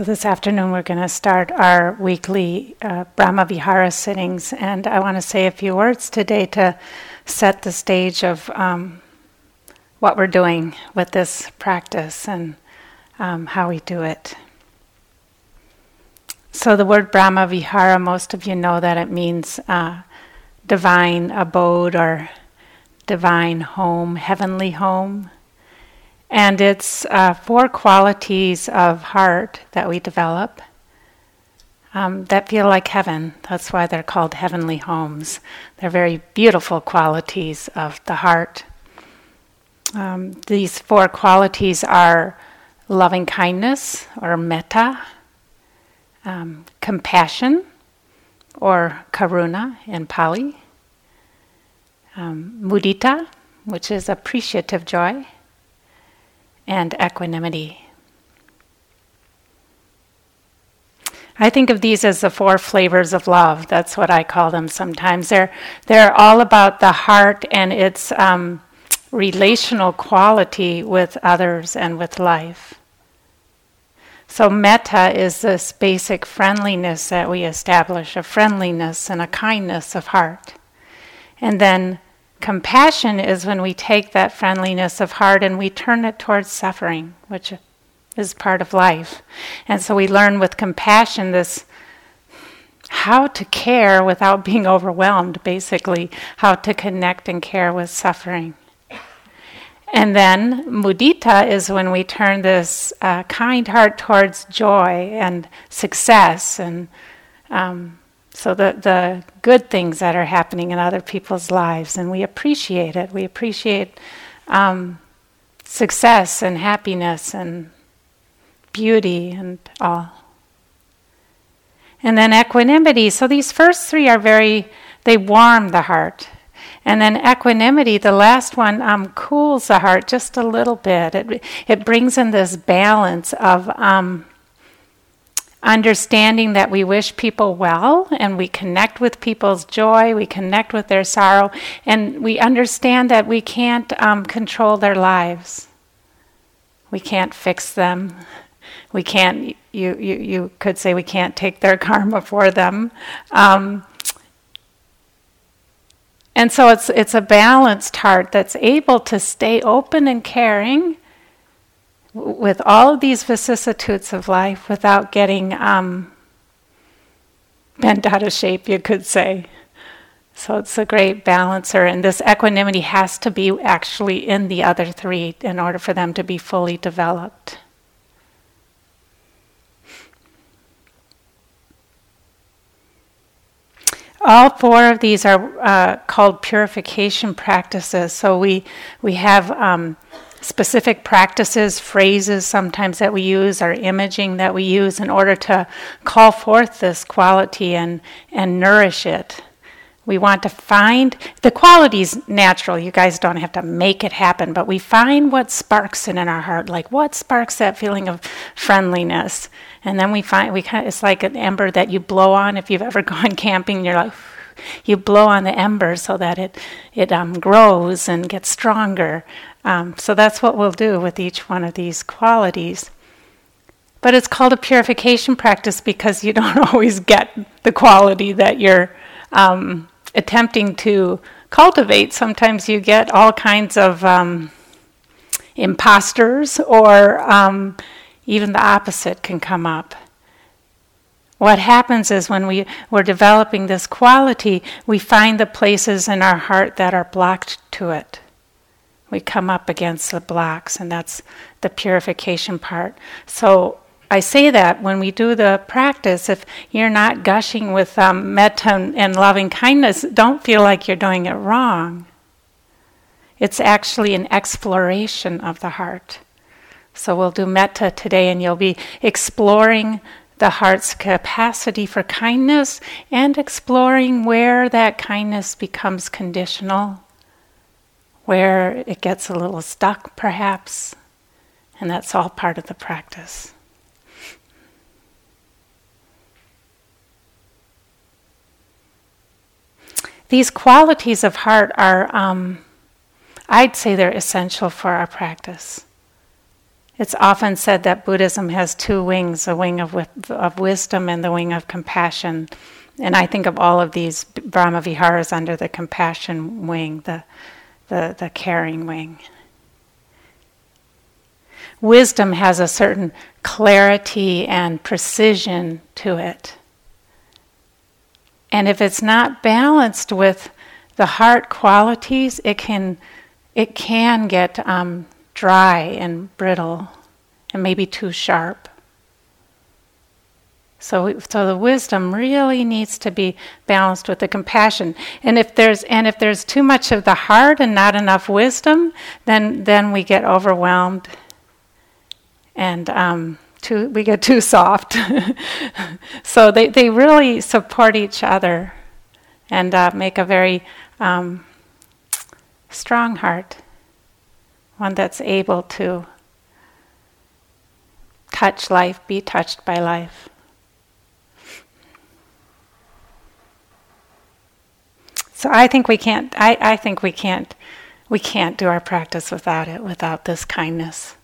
So, this afternoon we're going to start our weekly uh, Brahma Vihara sittings, and I want to say a few words today to set the stage of um, what we're doing with this practice and um, how we do it. So, the word Brahma Vihara, most of you know that it means uh, divine abode or divine home, heavenly home. And it's uh, four qualities of heart that we develop um, that feel like heaven. That's why they're called heavenly homes. They're very beautiful qualities of the heart. Um, these four qualities are loving kindness or metta, um, compassion or karuna in Pali, um, mudita, which is appreciative joy and equanimity. I think of these as the four flavors of love. That's what I call them sometimes. They're, they're all about the heart and its um, relational quality with others and with life. So, metta is this basic friendliness that we establish a friendliness and a kindness of heart. And then Compassion is when we take that friendliness of heart and we turn it towards suffering, which is part of life. And so we learn with compassion this how to care without being overwhelmed, basically, how to connect and care with suffering. And then mudita is when we turn this uh, kind heart towards joy and success and um, so the, the good things that are happening in other people's lives, and we appreciate it. We appreciate um, success and happiness and beauty and all. And then equanimity. So these first three are very, they warm the heart. And then equanimity, the last one, um, cools the heart just a little bit. It, it brings in this balance of um, understanding that we wish people well and we connect with people's joy, we connect with their sorrow, and we understand that we can't um, control their lives. We can't fix them. We can't, you, you, you could say we can't take their karma for them. Um, and so it's, it's a balanced heart that's able to stay open and caring with all of these vicissitudes of life without getting um, bent out of shape, you could say. So it's a great balancer, and this equanimity has to be actually in the other three in order for them to be fully developed. All four of these are uh, called purification practices. So we we have um, specific practices, phrases sometimes that we use, or imaging that we use in order to call forth this quality and, and nourish it. We want to find the qualities natural. You guys don't have to make it happen, but we find what sparks it in our heart. Like what sparks that feeling of friendliness, and then we find we kind of, it's like an ember that you blow on. If you've ever gone camping, you're like you blow on the ember so that it it um, grows and gets stronger. Um, so that's what we'll do with each one of these qualities. But it's called a purification practice because you don't always get the quality that you're um, attempting to cultivate. Sometimes you get all kinds of um, imposters, or um, even the opposite can come up. What happens is when we, we're developing this quality, we find the places in our heart that are blocked to it we come up against the blocks, and that's the purification part. So I say that when we do the practice, if you're not gushing with um, metta and loving kindness, don't feel like you're doing it wrong. It's actually an exploration of the heart. So we'll do metta today, and you'll be exploring the heart's capacity for kindness and exploring where that kindness becomes conditional where it gets a little stuck, perhaps, and that's all part of the practice. These qualities of heart are, um, I'd say, they're essential for our practice. it's often said that Buddhism has two wings a wing of, of wisdom and the wing of compassion. And I think of all of these Brahma Viharas under the compassion wing, the, the, the caring wing. Wisdom has a certain clarity and precision to it. And if it's not balanced with the heart qualities, it can, it can get um, dry and brittle and maybe too sharp. So, so the wisdom really needs to be balanced with the compassion. And if there's and if there's too much of the heart and not enough wisdom, then then we get overwhelmed, and um, too we get too soft. so they they really support each other, and uh, make a very um, strong heart one that's able to touch life, be touched by life. So I think we can't I, I think we can't we can't do our practice without it, without this kindness.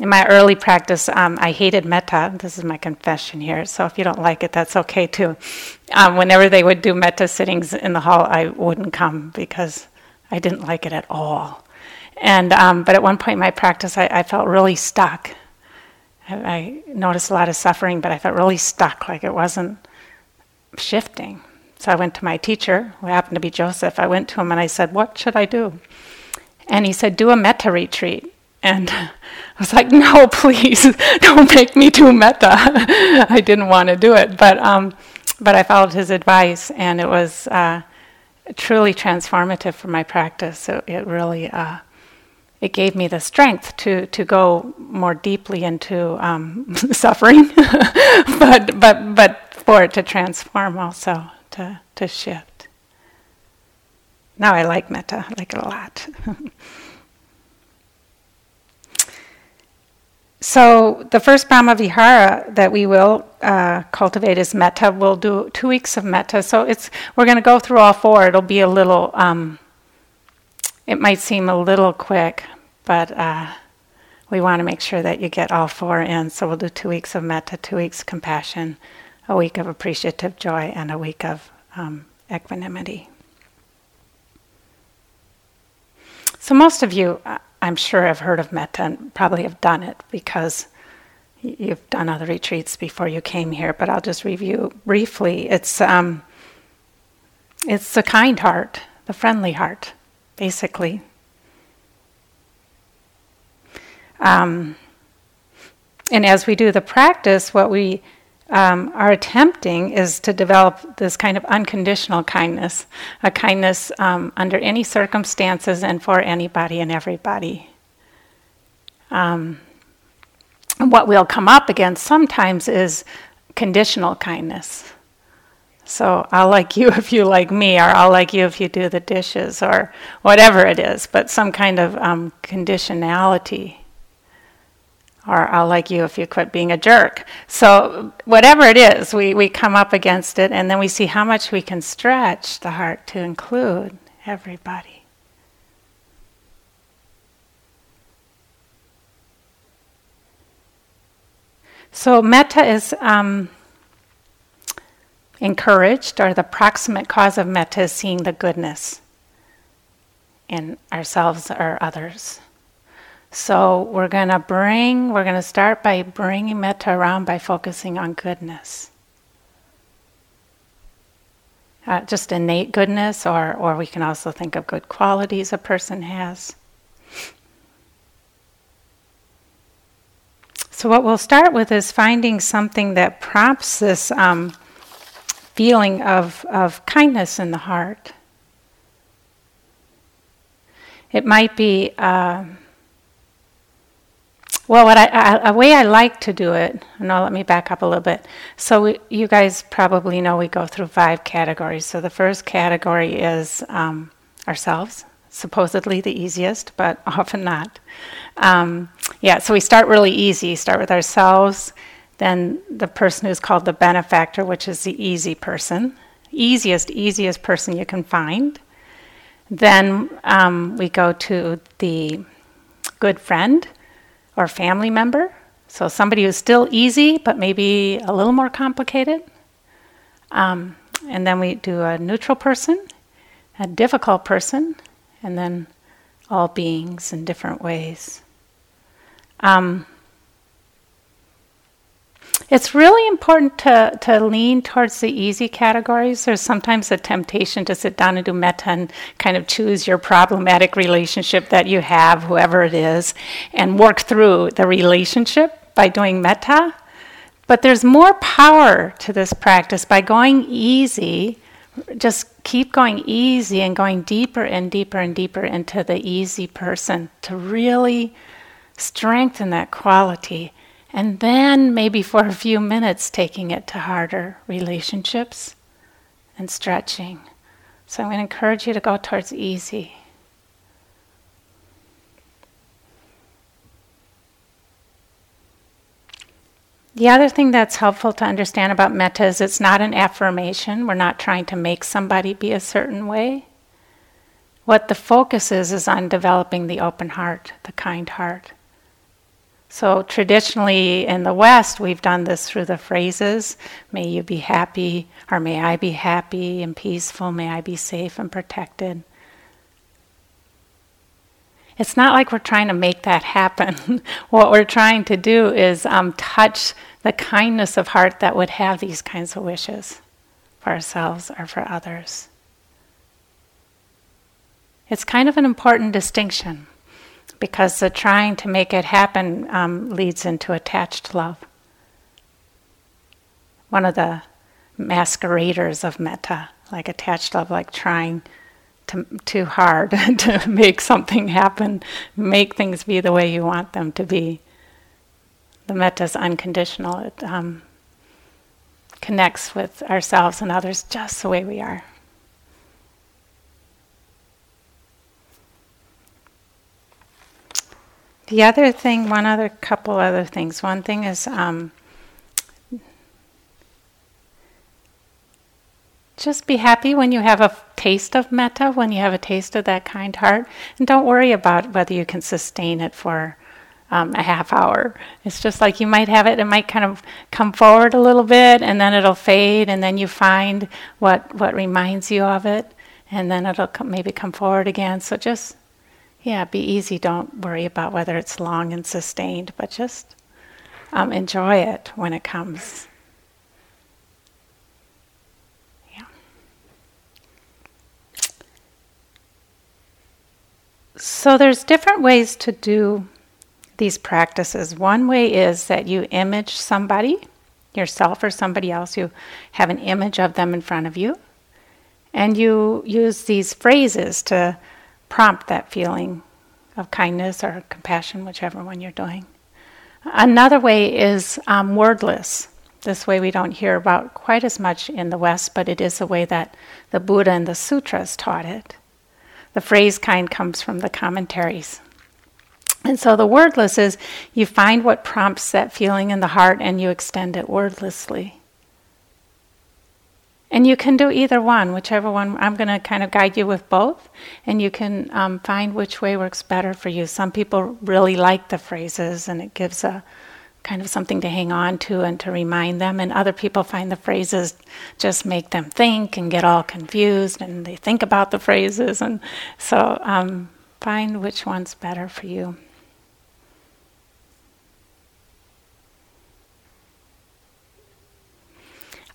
In my early practice, um, I hated metta. This is my confession here. So if you don't like it, that's okay too. Um, whenever they would do metta sittings in the hall, I wouldn't come because I didn't like it at all. And um, but at one point in my practice, I, I felt really stuck. I, I, noticed a lot of suffering, but I felt really stuck, like it wasn't shifting. So I went to my teacher, who happened to be Joseph. I went to him and I said, "What should I do?" And he said, "Do a metta retreat." And I was like, no, please, don't make me do metta. I didn't want to do it. But, um, but I followed his advice, and it was uh, truly transformative for my practice. It, it really uh, it gave me the strength to, to go more deeply into um, suffering, but, but, but for it to transform also, to, to shift. Now I like metta, I like it a lot. So the first Brahma Vihara that we will uh, cultivate is metta. We'll do two weeks of metta. So it's we're going to go through all four. It'll be a little. Um, it might seem a little quick, but uh, we want to make sure that you get all four in. So we'll do two weeks of metta, two weeks compassion, a week of appreciative joy, and a week of um, equanimity. So most of you. Uh, I'm sure have heard of metta and probably have done it because you've done other retreats before you came here. But I'll just review briefly. It's um, it's the kind heart, the friendly heart, basically. Um, and as we do the practice, what we um, are attempting is to develop this kind of unconditional kindness, a kindness um, under any circumstances and for anybody and everybody. Um, what we'll come up against sometimes is conditional kindness. So I'll like you if you like me, or I'll like you if you do the dishes, or whatever it is, but some kind of um, conditionality or I'll like you if you quit being a jerk. So, whatever it is, we, we come up against it and then we see how much we can stretch the heart to include everybody. So, metta is um, encouraged, or the proximate cause of metta is seeing the goodness in ourselves or others. So we're going to bring, we're going to start by bringing metta around by focusing on goodness. Uh, just innate goodness, or, or we can also think of good qualities a person has. So, what we'll start with is finding something that prompts this um, feeling of, of kindness in the heart. It might be. Uh, well, what I, I, a way I like to do it, no, let me back up a little bit. So we, you guys probably know we go through five categories. So the first category is um, ourselves, supposedly the easiest, but often not. Um, yeah, so we start really easy. Start with ourselves, then the person who's called the benefactor, which is the easy person, easiest, easiest person you can find. Then um, we go to the good friend or family member. So somebody who's still easy, but maybe a little more complicated. Um, and then we do a neutral person, a difficult person, and then all beings in different ways. Um, it's really important to, to lean towards the easy categories. There's sometimes a temptation to sit down and do metta and kind of choose your problematic relationship that you have, whoever it is, and work through the relationship by doing metta. But there's more power to this practice by going easy. Just keep going easy and going deeper and deeper and deeper into the easy person to really strengthen that quality and then maybe for a few minutes taking it to harder relationships and stretching. So I'm going to encourage you to go towards easy. The other thing that's helpful to understand about metta is it's not an affirmation. We're not trying to make somebody be a certain way. What the focus is, is on developing the open heart, the kind heart. So, traditionally in the West, we've done this through the phrases May you be happy, or May I be happy and peaceful, may I be safe and protected. It's not like we're trying to make that happen. what we're trying to do is um, touch the kindness of heart that would have these kinds of wishes for ourselves or for others. It's kind of an important distinction because the trying to make it happen um, leads into attached love. One of the masqueraders of metta, like attached love, like trying to, too hard to make something happen, make things be the way you want them to be. The metta is unconditional. It um, connects with ourselves and others just the way we are. The other thing, one other couple other things. One thing is um, just be happy when you have a taste of metta, when you have a taste of that kind heart, and don't worry about whether you can sustain it for um, a half hour. It's just like you might have it; it might kind of come forward a little bit, and then it'll fade, and then you find what what reminds you of it, and then it'll come, maybe come forward again. So just yeah, be easy. Don't worry about whether it's long and sustained, but just um, enjoy it when it comes. Yeah. So there's different ways to do these practices. One way is that you image somebody, yourself or somebody else. You have an image of them in front of you, and you use these phrases to prompt that feeling of kindness or compassion, whichever one you're doing. Another way is um, wordless. This way we don't hear about quite as much in the West, but it is the way that the Buddha and the sutras taught it. The phrase kind comes from the commentaries. And so the wordless is you find what prompts that feeling in the heart and you extend it wordlessly. And you can do either one, whichever one. I'm going to kind of guide you with both, and you can um, find which way works better for you. Some people really like the phrases, and it gives a kind of something to hang on to and to remind them. And other people find the phrases just make them think and get all confused, and they think about the phrases. And so um, find which one's better for you.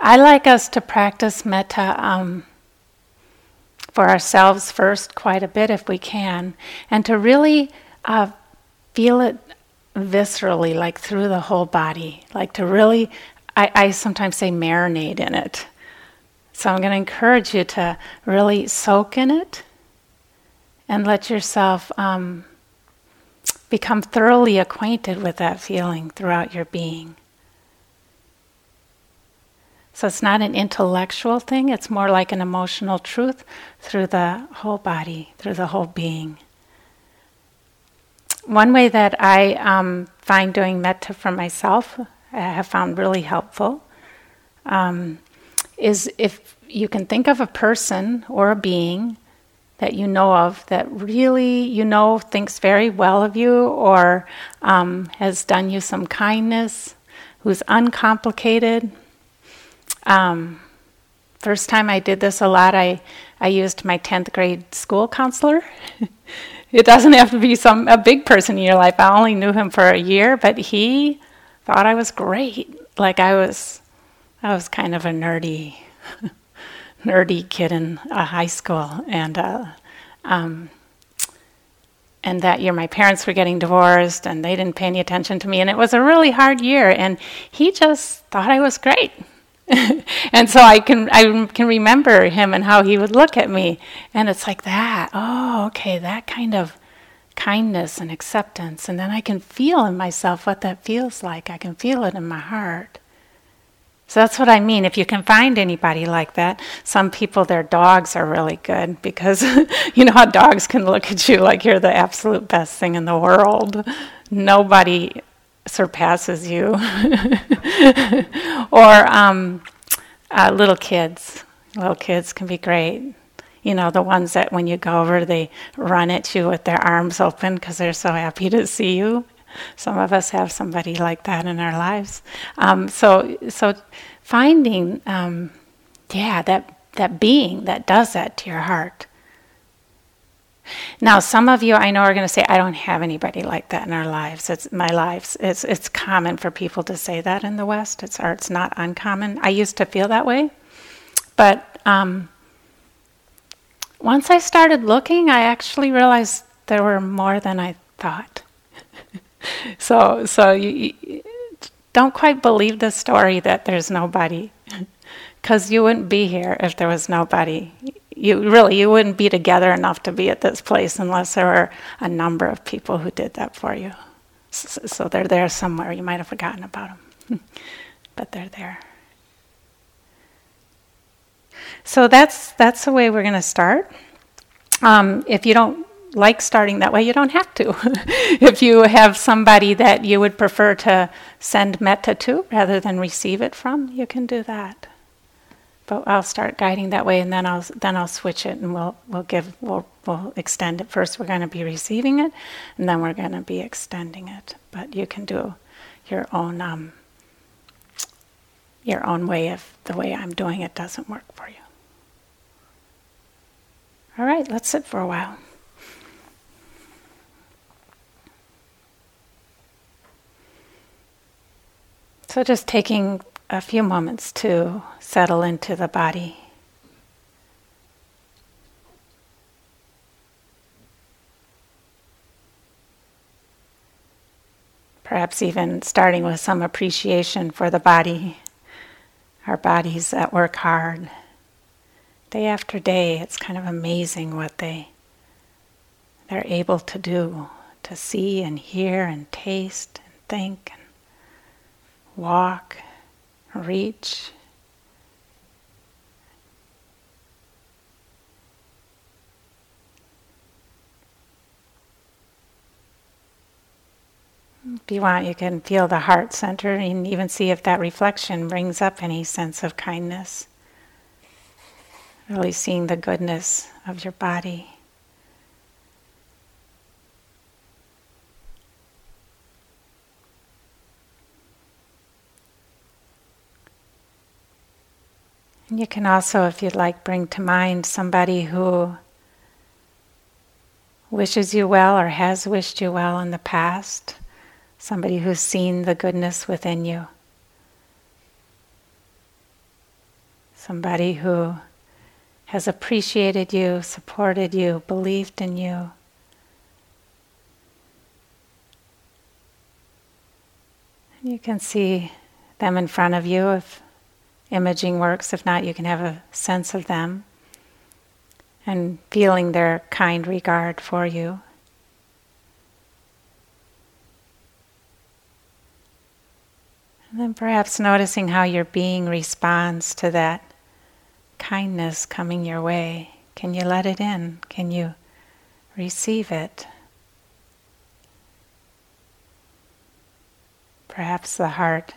I like us to practice metta um, for ourselves first, quite a bit if we can, and to really uh, feel it viscerally, like through the whole body, like to really, I, I sometimes say marinate in it. So I'm going to encourage you to really soak in it and let yourself um, become thoroughly acquainted with that feeling throughout your being. So it's not an intellectual thing, it's more like an emotional truth through the whole body, through the whole being. One way that I um, find doing metta for myself, I have found really helpful, um, is if you can think of a person or a being that you know of that really you know thinks very well of you or um, has done you some kindness, who's uncomplicated. Um, first time I did this a lot, I, I used my 10th grade school counselor. it doesn't have to be some a big person in your life. I only knew him for a year, but he thought I was great. Like I was I was kind of a nerdy nerdy kid in a high school, and uh, um, and that year my parents were getting divorced, and they didn't pay any attention to me, and it was a really hard year. And he just thought I was great, and so I can I can remember him and how he would look at me, and it's like that. Oh, okay, that kind of kindness and acceptance, and then I can feel in myself what that feels like. I can feel it in my heart. So that's what I mean. If you can find anybody like that, some people, their dogs are really good because you know how dogs can look at you like you're the absolute best thing in the world. Nobody surpasses you. or um, uh, little kids. Little kids can be great. You know, the ones that when you go over, they run at you with their arms open because they're so happy to see you. Some of us have somebody like that in our lives. Um, so, so finding, um, yeah, that that being that does that to your heart. Now, some of you I know are going to say, "I don't have anybody like that in our lives. It's my lives. It's it's common for people to say that in the West. It's it's not uncommon. I used to feel that way, but um, once I started looking, I actually realized there were more than I thought so so you, you, don't quite believe the story that there's nobody because you wouldn't be here if there was nobody you really you wouldn't be together enough to be at this place unless there were a number of people who did that for you. So, so they're there somewhere. You might have forgotten about them but they're there. So that's that's the way we're going to start. Um, if you don't like starting that way, you don't have to. if you have somebody that you would prefer to send metta to rather than receive it from, you can do that. But I'll start guiding that way, and then I'll then I'll switch it, and we'll we'll give we'll we'll extend it. First, we're going to be receiving it, and then we're going to be extending it. But you can do your own um, your own way if the way I'm doing it doesn't work for you. All right, let's sit for a while. So, just taking a few moments to settle into the body. Perhaps even starting with some appreciation for the body, our bodies that work hard. Day after day, it's kind of amazing what they they're able to do, to see and hear and taste and think and walk, reach. If you want, you can feel the heart center and even see if that reflection brings up any sense of kindness. Really seeing the goodness of your body. And you can also, if you'd like, bring to mind somebody who wishes you well or has wished you well in the past, somebody who's seen the goodness within you, somebody who has appreciated you, supported you, believed in you. You can see them in front of you if imaging works. If not, you can have a sense of them and feeling their kind regard for you. And then perhaps noticing how your being responds to that kindness coming your way. Can you let it in? Can you receive it? Perhaps the heart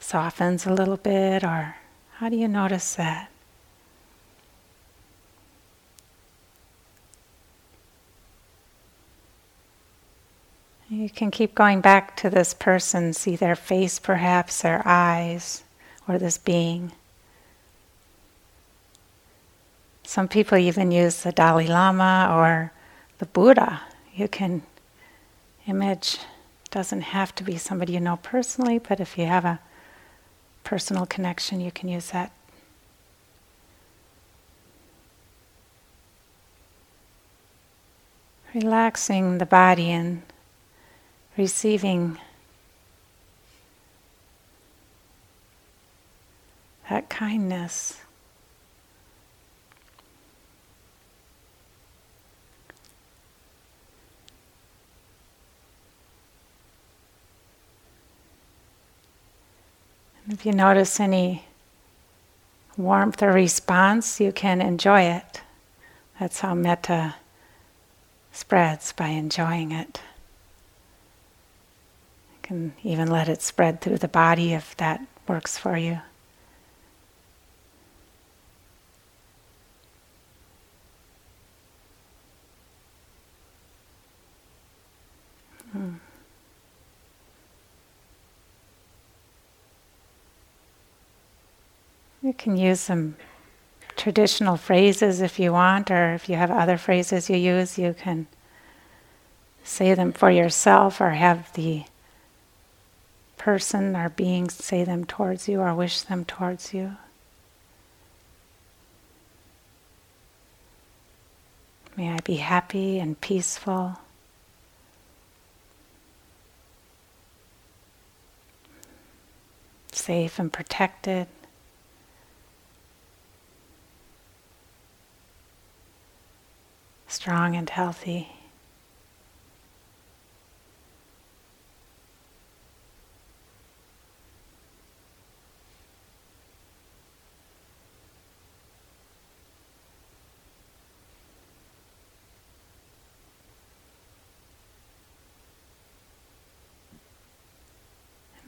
softens a little bit, or how do you notice that? You can keep going back to this person, see their face, perhaps their eyes, or this being. Some people even use the Dalai Lama or the Buddha. You can image, doesn't have to be somebody you know personally, but if you have a personal connection, you can use that. Relaxing the body and receiving that kindness. If you notice any warmth or response, you can enjoy it. That's how metta spreads by enjoying it You can even let it spread through the body if that works for you. Can use some traditional phrases if you want, or if you have other phrases you use, you can say them for yourself or have the person or being say them towards you or wish them towards you. May I be happy and peaceful. Safe and protected. Strong and healthy.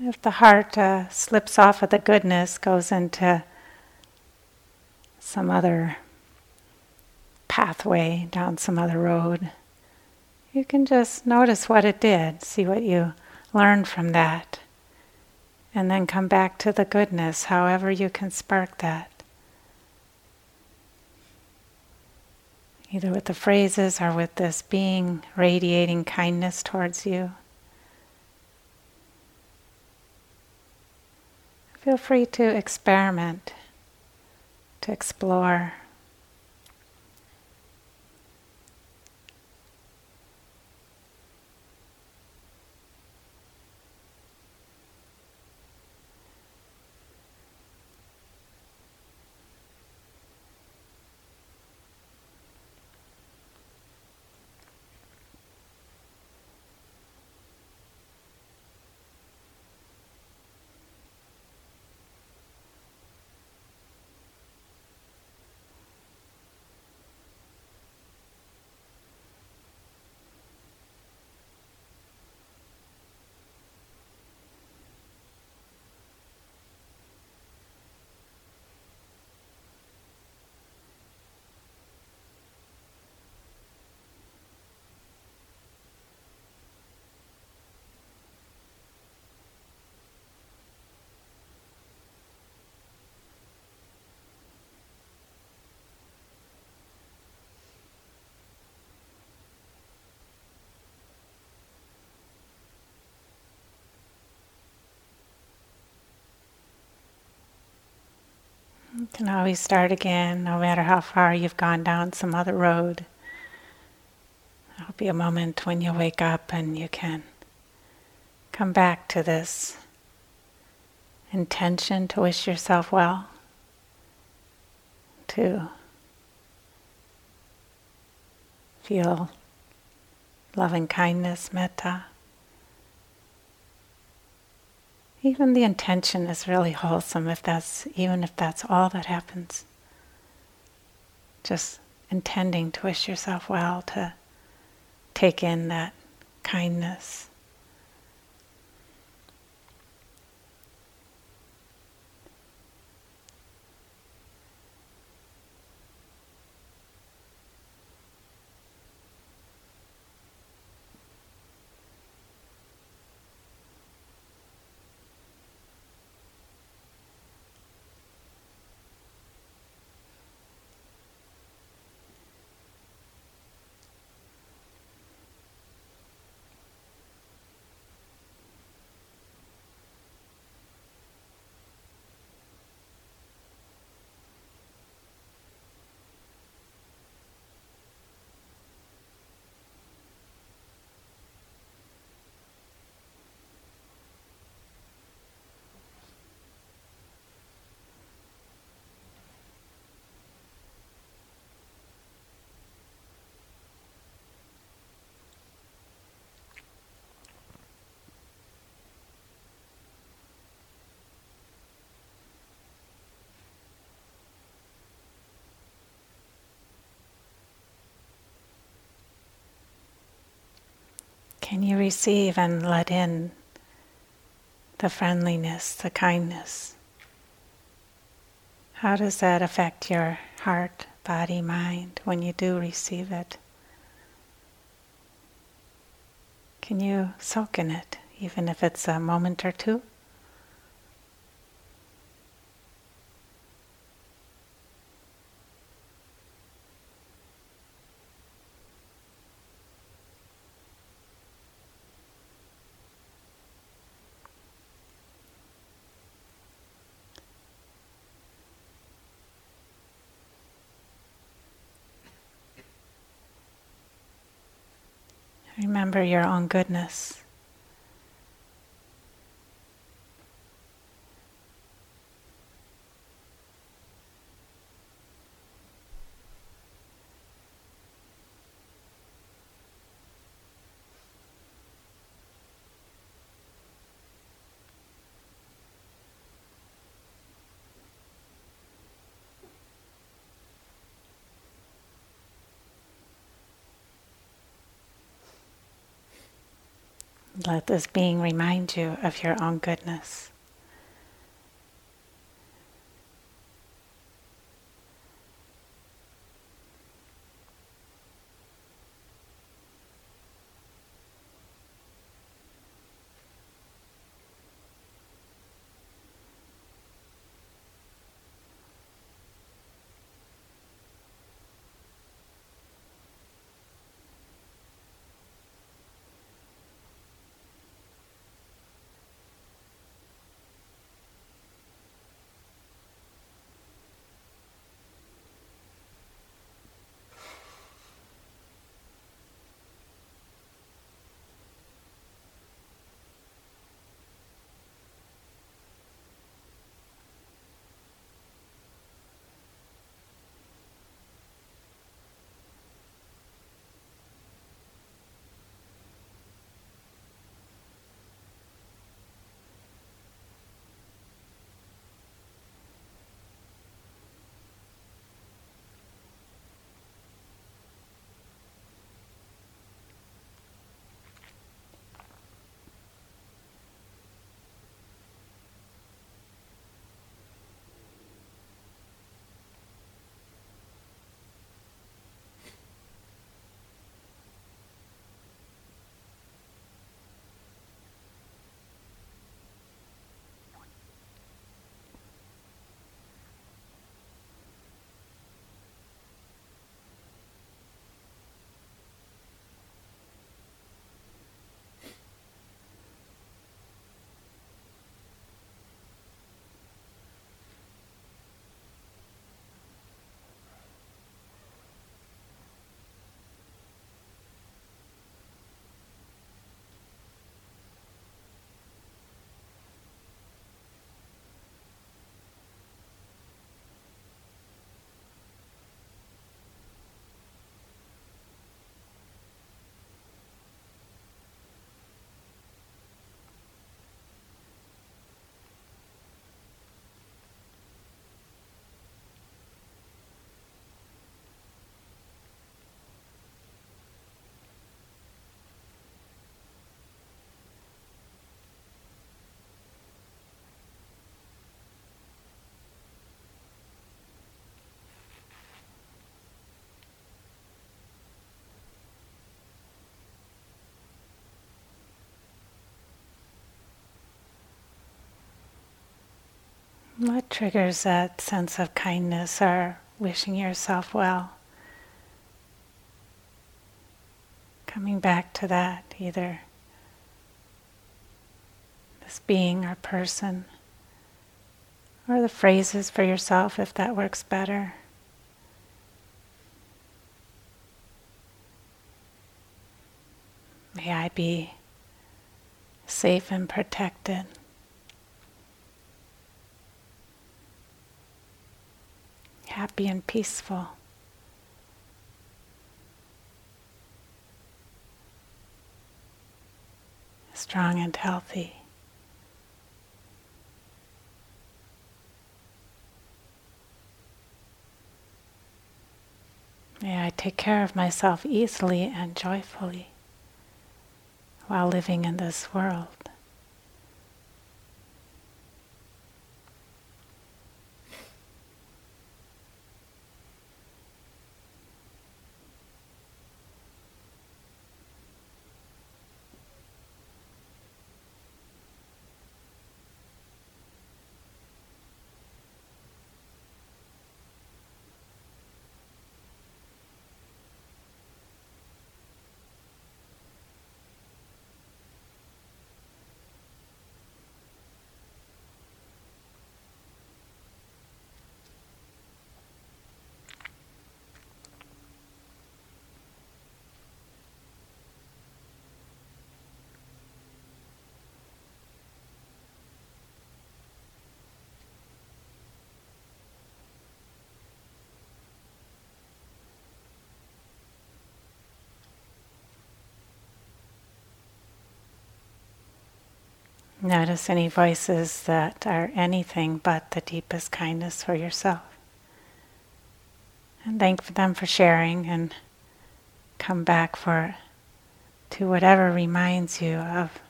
If the heart uh, slips off of the goodness, goes into some other pathway, down some other road, you can just notice what it did, see what you learned from that, and then come back to the goodness, however you can spark that. Either with the phrases or with this being radiating kindness towards you. Feel free to experiment, to explore. You can always start again, no matter how far you've gone down some other road. There'll be a moment when you wake up and you can come back to this intention to wish yourself well, to feel loving kindness, metta. Even the intention is really wholesome if that's even if that's all that happens. Just intending to wish yourself well, to take in that kindness. Can you receive and let in the friendliness, the kindness? How does that affect your heart, body, mind when you do receive it? Can you soak in it, even if it's a moment or two? Remember your own goodness. Let this being remind you of your own goodness. What triggers that sense of kindness or wishing yourself well? Coming back to that, either this being or person, or the phrases for yourself if that works better. May I be safe and protected. Happy and peaceful. Strong and healthy. May I take care of myself easily and joyfully. while living in this world. Notice any voices that are anything but the deepest kindness for yourself. And thank them for sharing and come back for to whatever reminds you of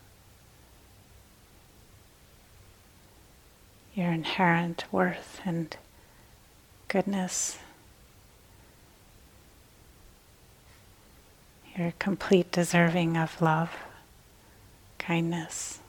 your inherent worth and goodness. Your complete deserving of love, kindness.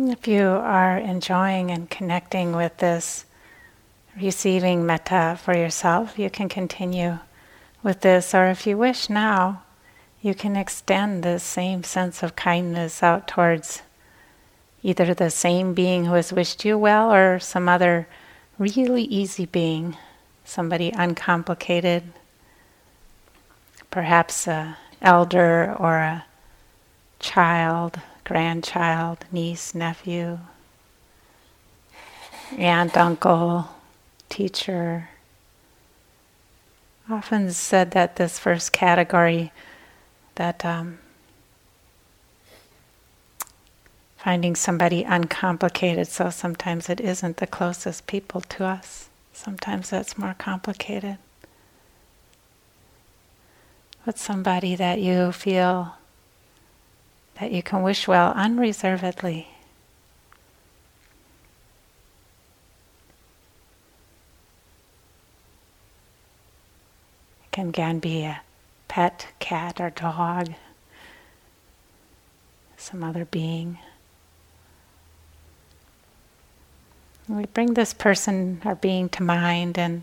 If you are enjoying and connecting with this receiving metta for yourself, you can continue with this, or if you wish now, you can extend this same sense of kindness out towards either the same being who has wished you well or some other really easy being, somebody uncomplicated, perhaps an elder or a child grandchild, niece, nephew, aunt, uncle, teacher. Often said that this first category, that um, finding somebody uncomplicated, so sometimes it isn't the closest people to us. Sometimes that's more complicated. But somebody that you feel that you can wish well unreservedly. It can again be a pet, cat, or dog, some other being. We bring this person or being to mind, and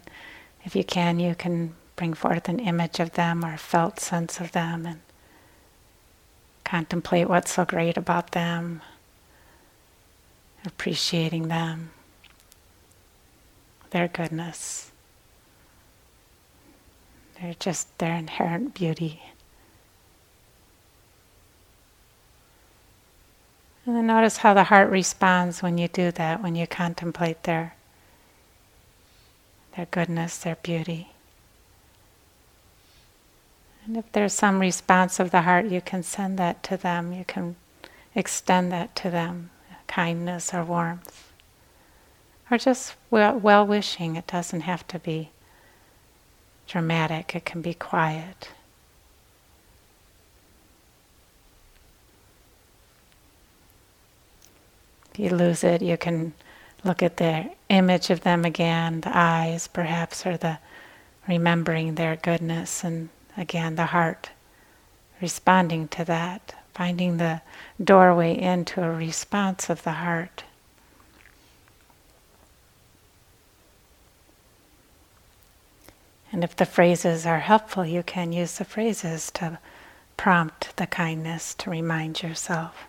if you can, you can bring forth an image of them or a felt sense of them and contemplate what's so great about them, appreciating them, their goodness, their just their inherent beauty. And then notice how the heart responds when you do that, when you contemplate their their goodness, their beauty. And if there's some response of the heart, you can send that to them. You can extend that to them kindness or warmth. Or just well wishing. It doesn't have to be dramatic, it can be quiet. If you lose it, you can look at the image of them again, the eyes perhaps, or the remembering their goodness and again, the heart responding to that, finding the doorway into a response of the heart. And if the phrases are helpful, you can use the phrases to prompt the kindness to remind yourself.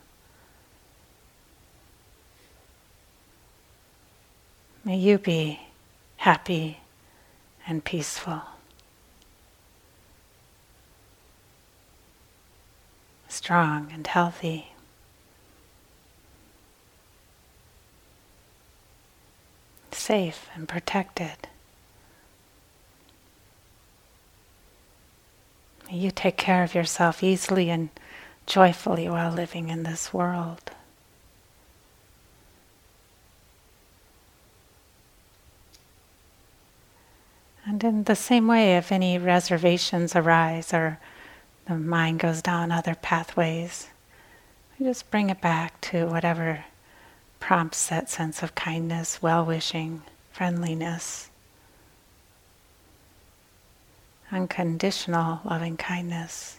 May you be happy and peaceful. Strong and healthy. Safe and protected. May you take care of yourself easily and joyfully while living in this world. And in the same way, if any reservations arise or the mind goes down other pathways, we just bring it back to whatever prompts that sense of kindness, well wishing, friendliness, unconditional loving kindness.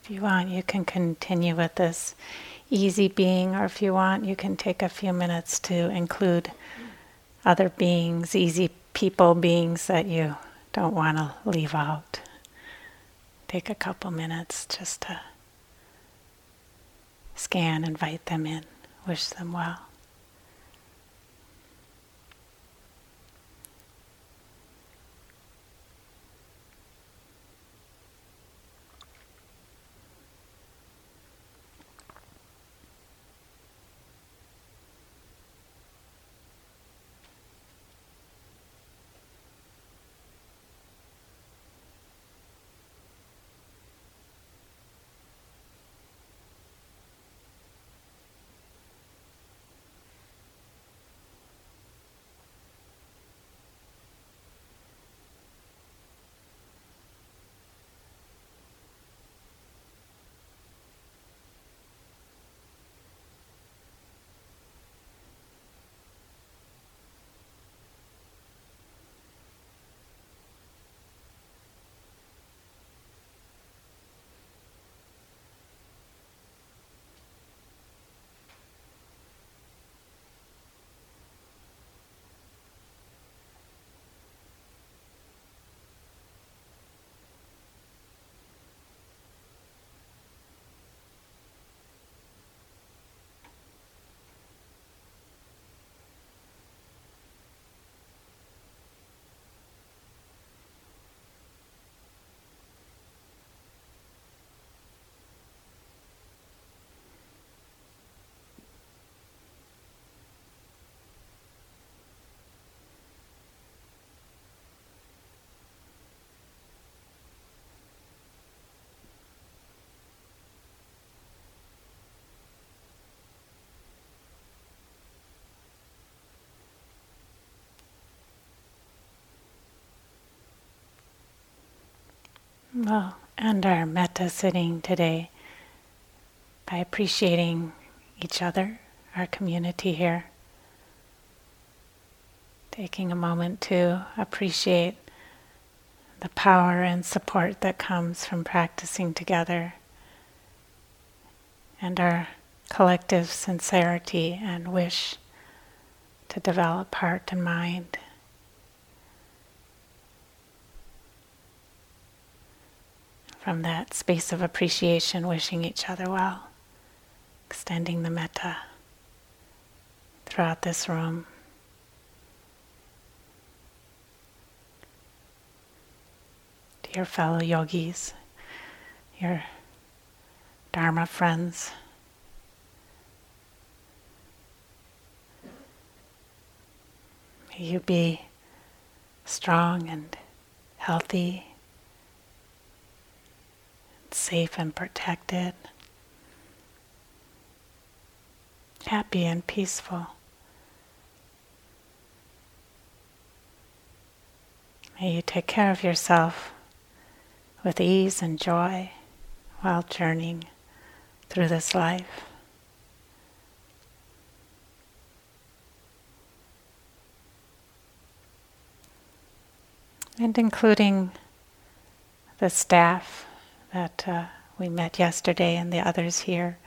If you want, you can continue with this easy being, or if you want, you can take a few minutes to include other beings, easy people, beings that you don't want to leave out. Take a couple minutes just to scan, invite them in, wish them well. Well, and our metta sitting today by appreciating each other, our community here. Taking a moment to appreciate the power and support that comes from practicing together and our collective sincerity and wish to develop heart and mind. From that space of appreciation, wishing each other well, extending the metta throughout this room. To your fellow yogis, your Dharma friends. May you be strong and healthy safe and protected, happy and peaceful. May you take care of yourself with ease and joy while journeying through this life. And including the staff that uh, we met yesterday and the others here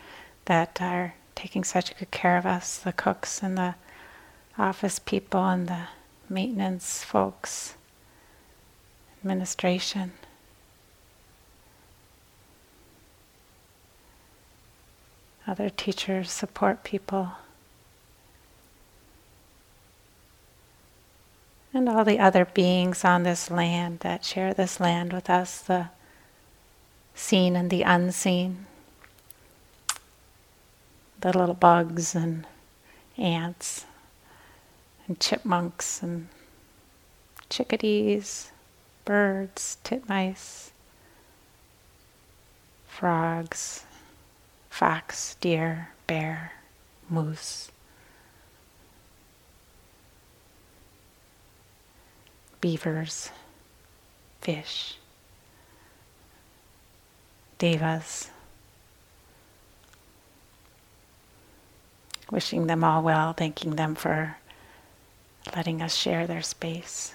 that are taking such good care of us the cooks and the office people and the maintenance folks, administration. Other teachers, support people, and all the other beings on this land that share this land with us, the seen and the unseen, the little bugs and ants and chipmunks and chickadees, birds, titmice, frogs, fox, deer, bear, moose. Beavers, fish devas. Wishing them all well, thanking them for letting us share their space,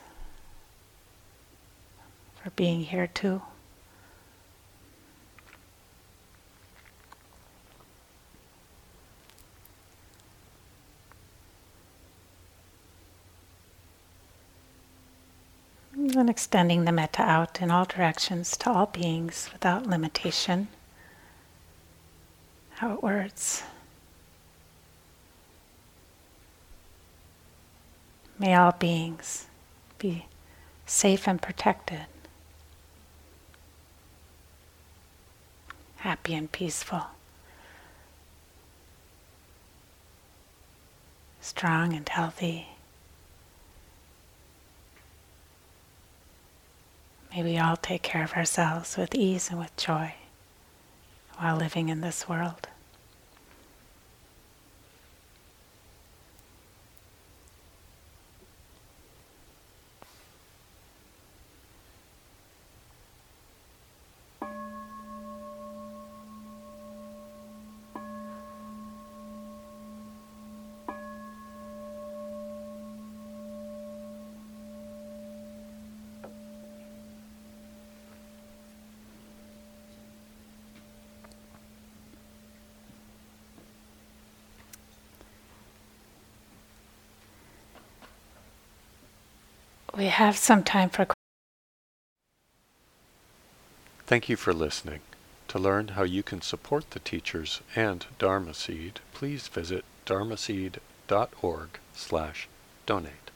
for being here too. And extending the metta out in all directions to all beings without limitation. How it Outwards. May all beings be safe and protected, happy and peaceful, strong and healthy. May we all take care of ourselves with ease and with joy while living in this world. We have some time for Thank you for listening. To learn how you can support the teachers and Dharma Seed, please visit dharmaseed.org slash donate.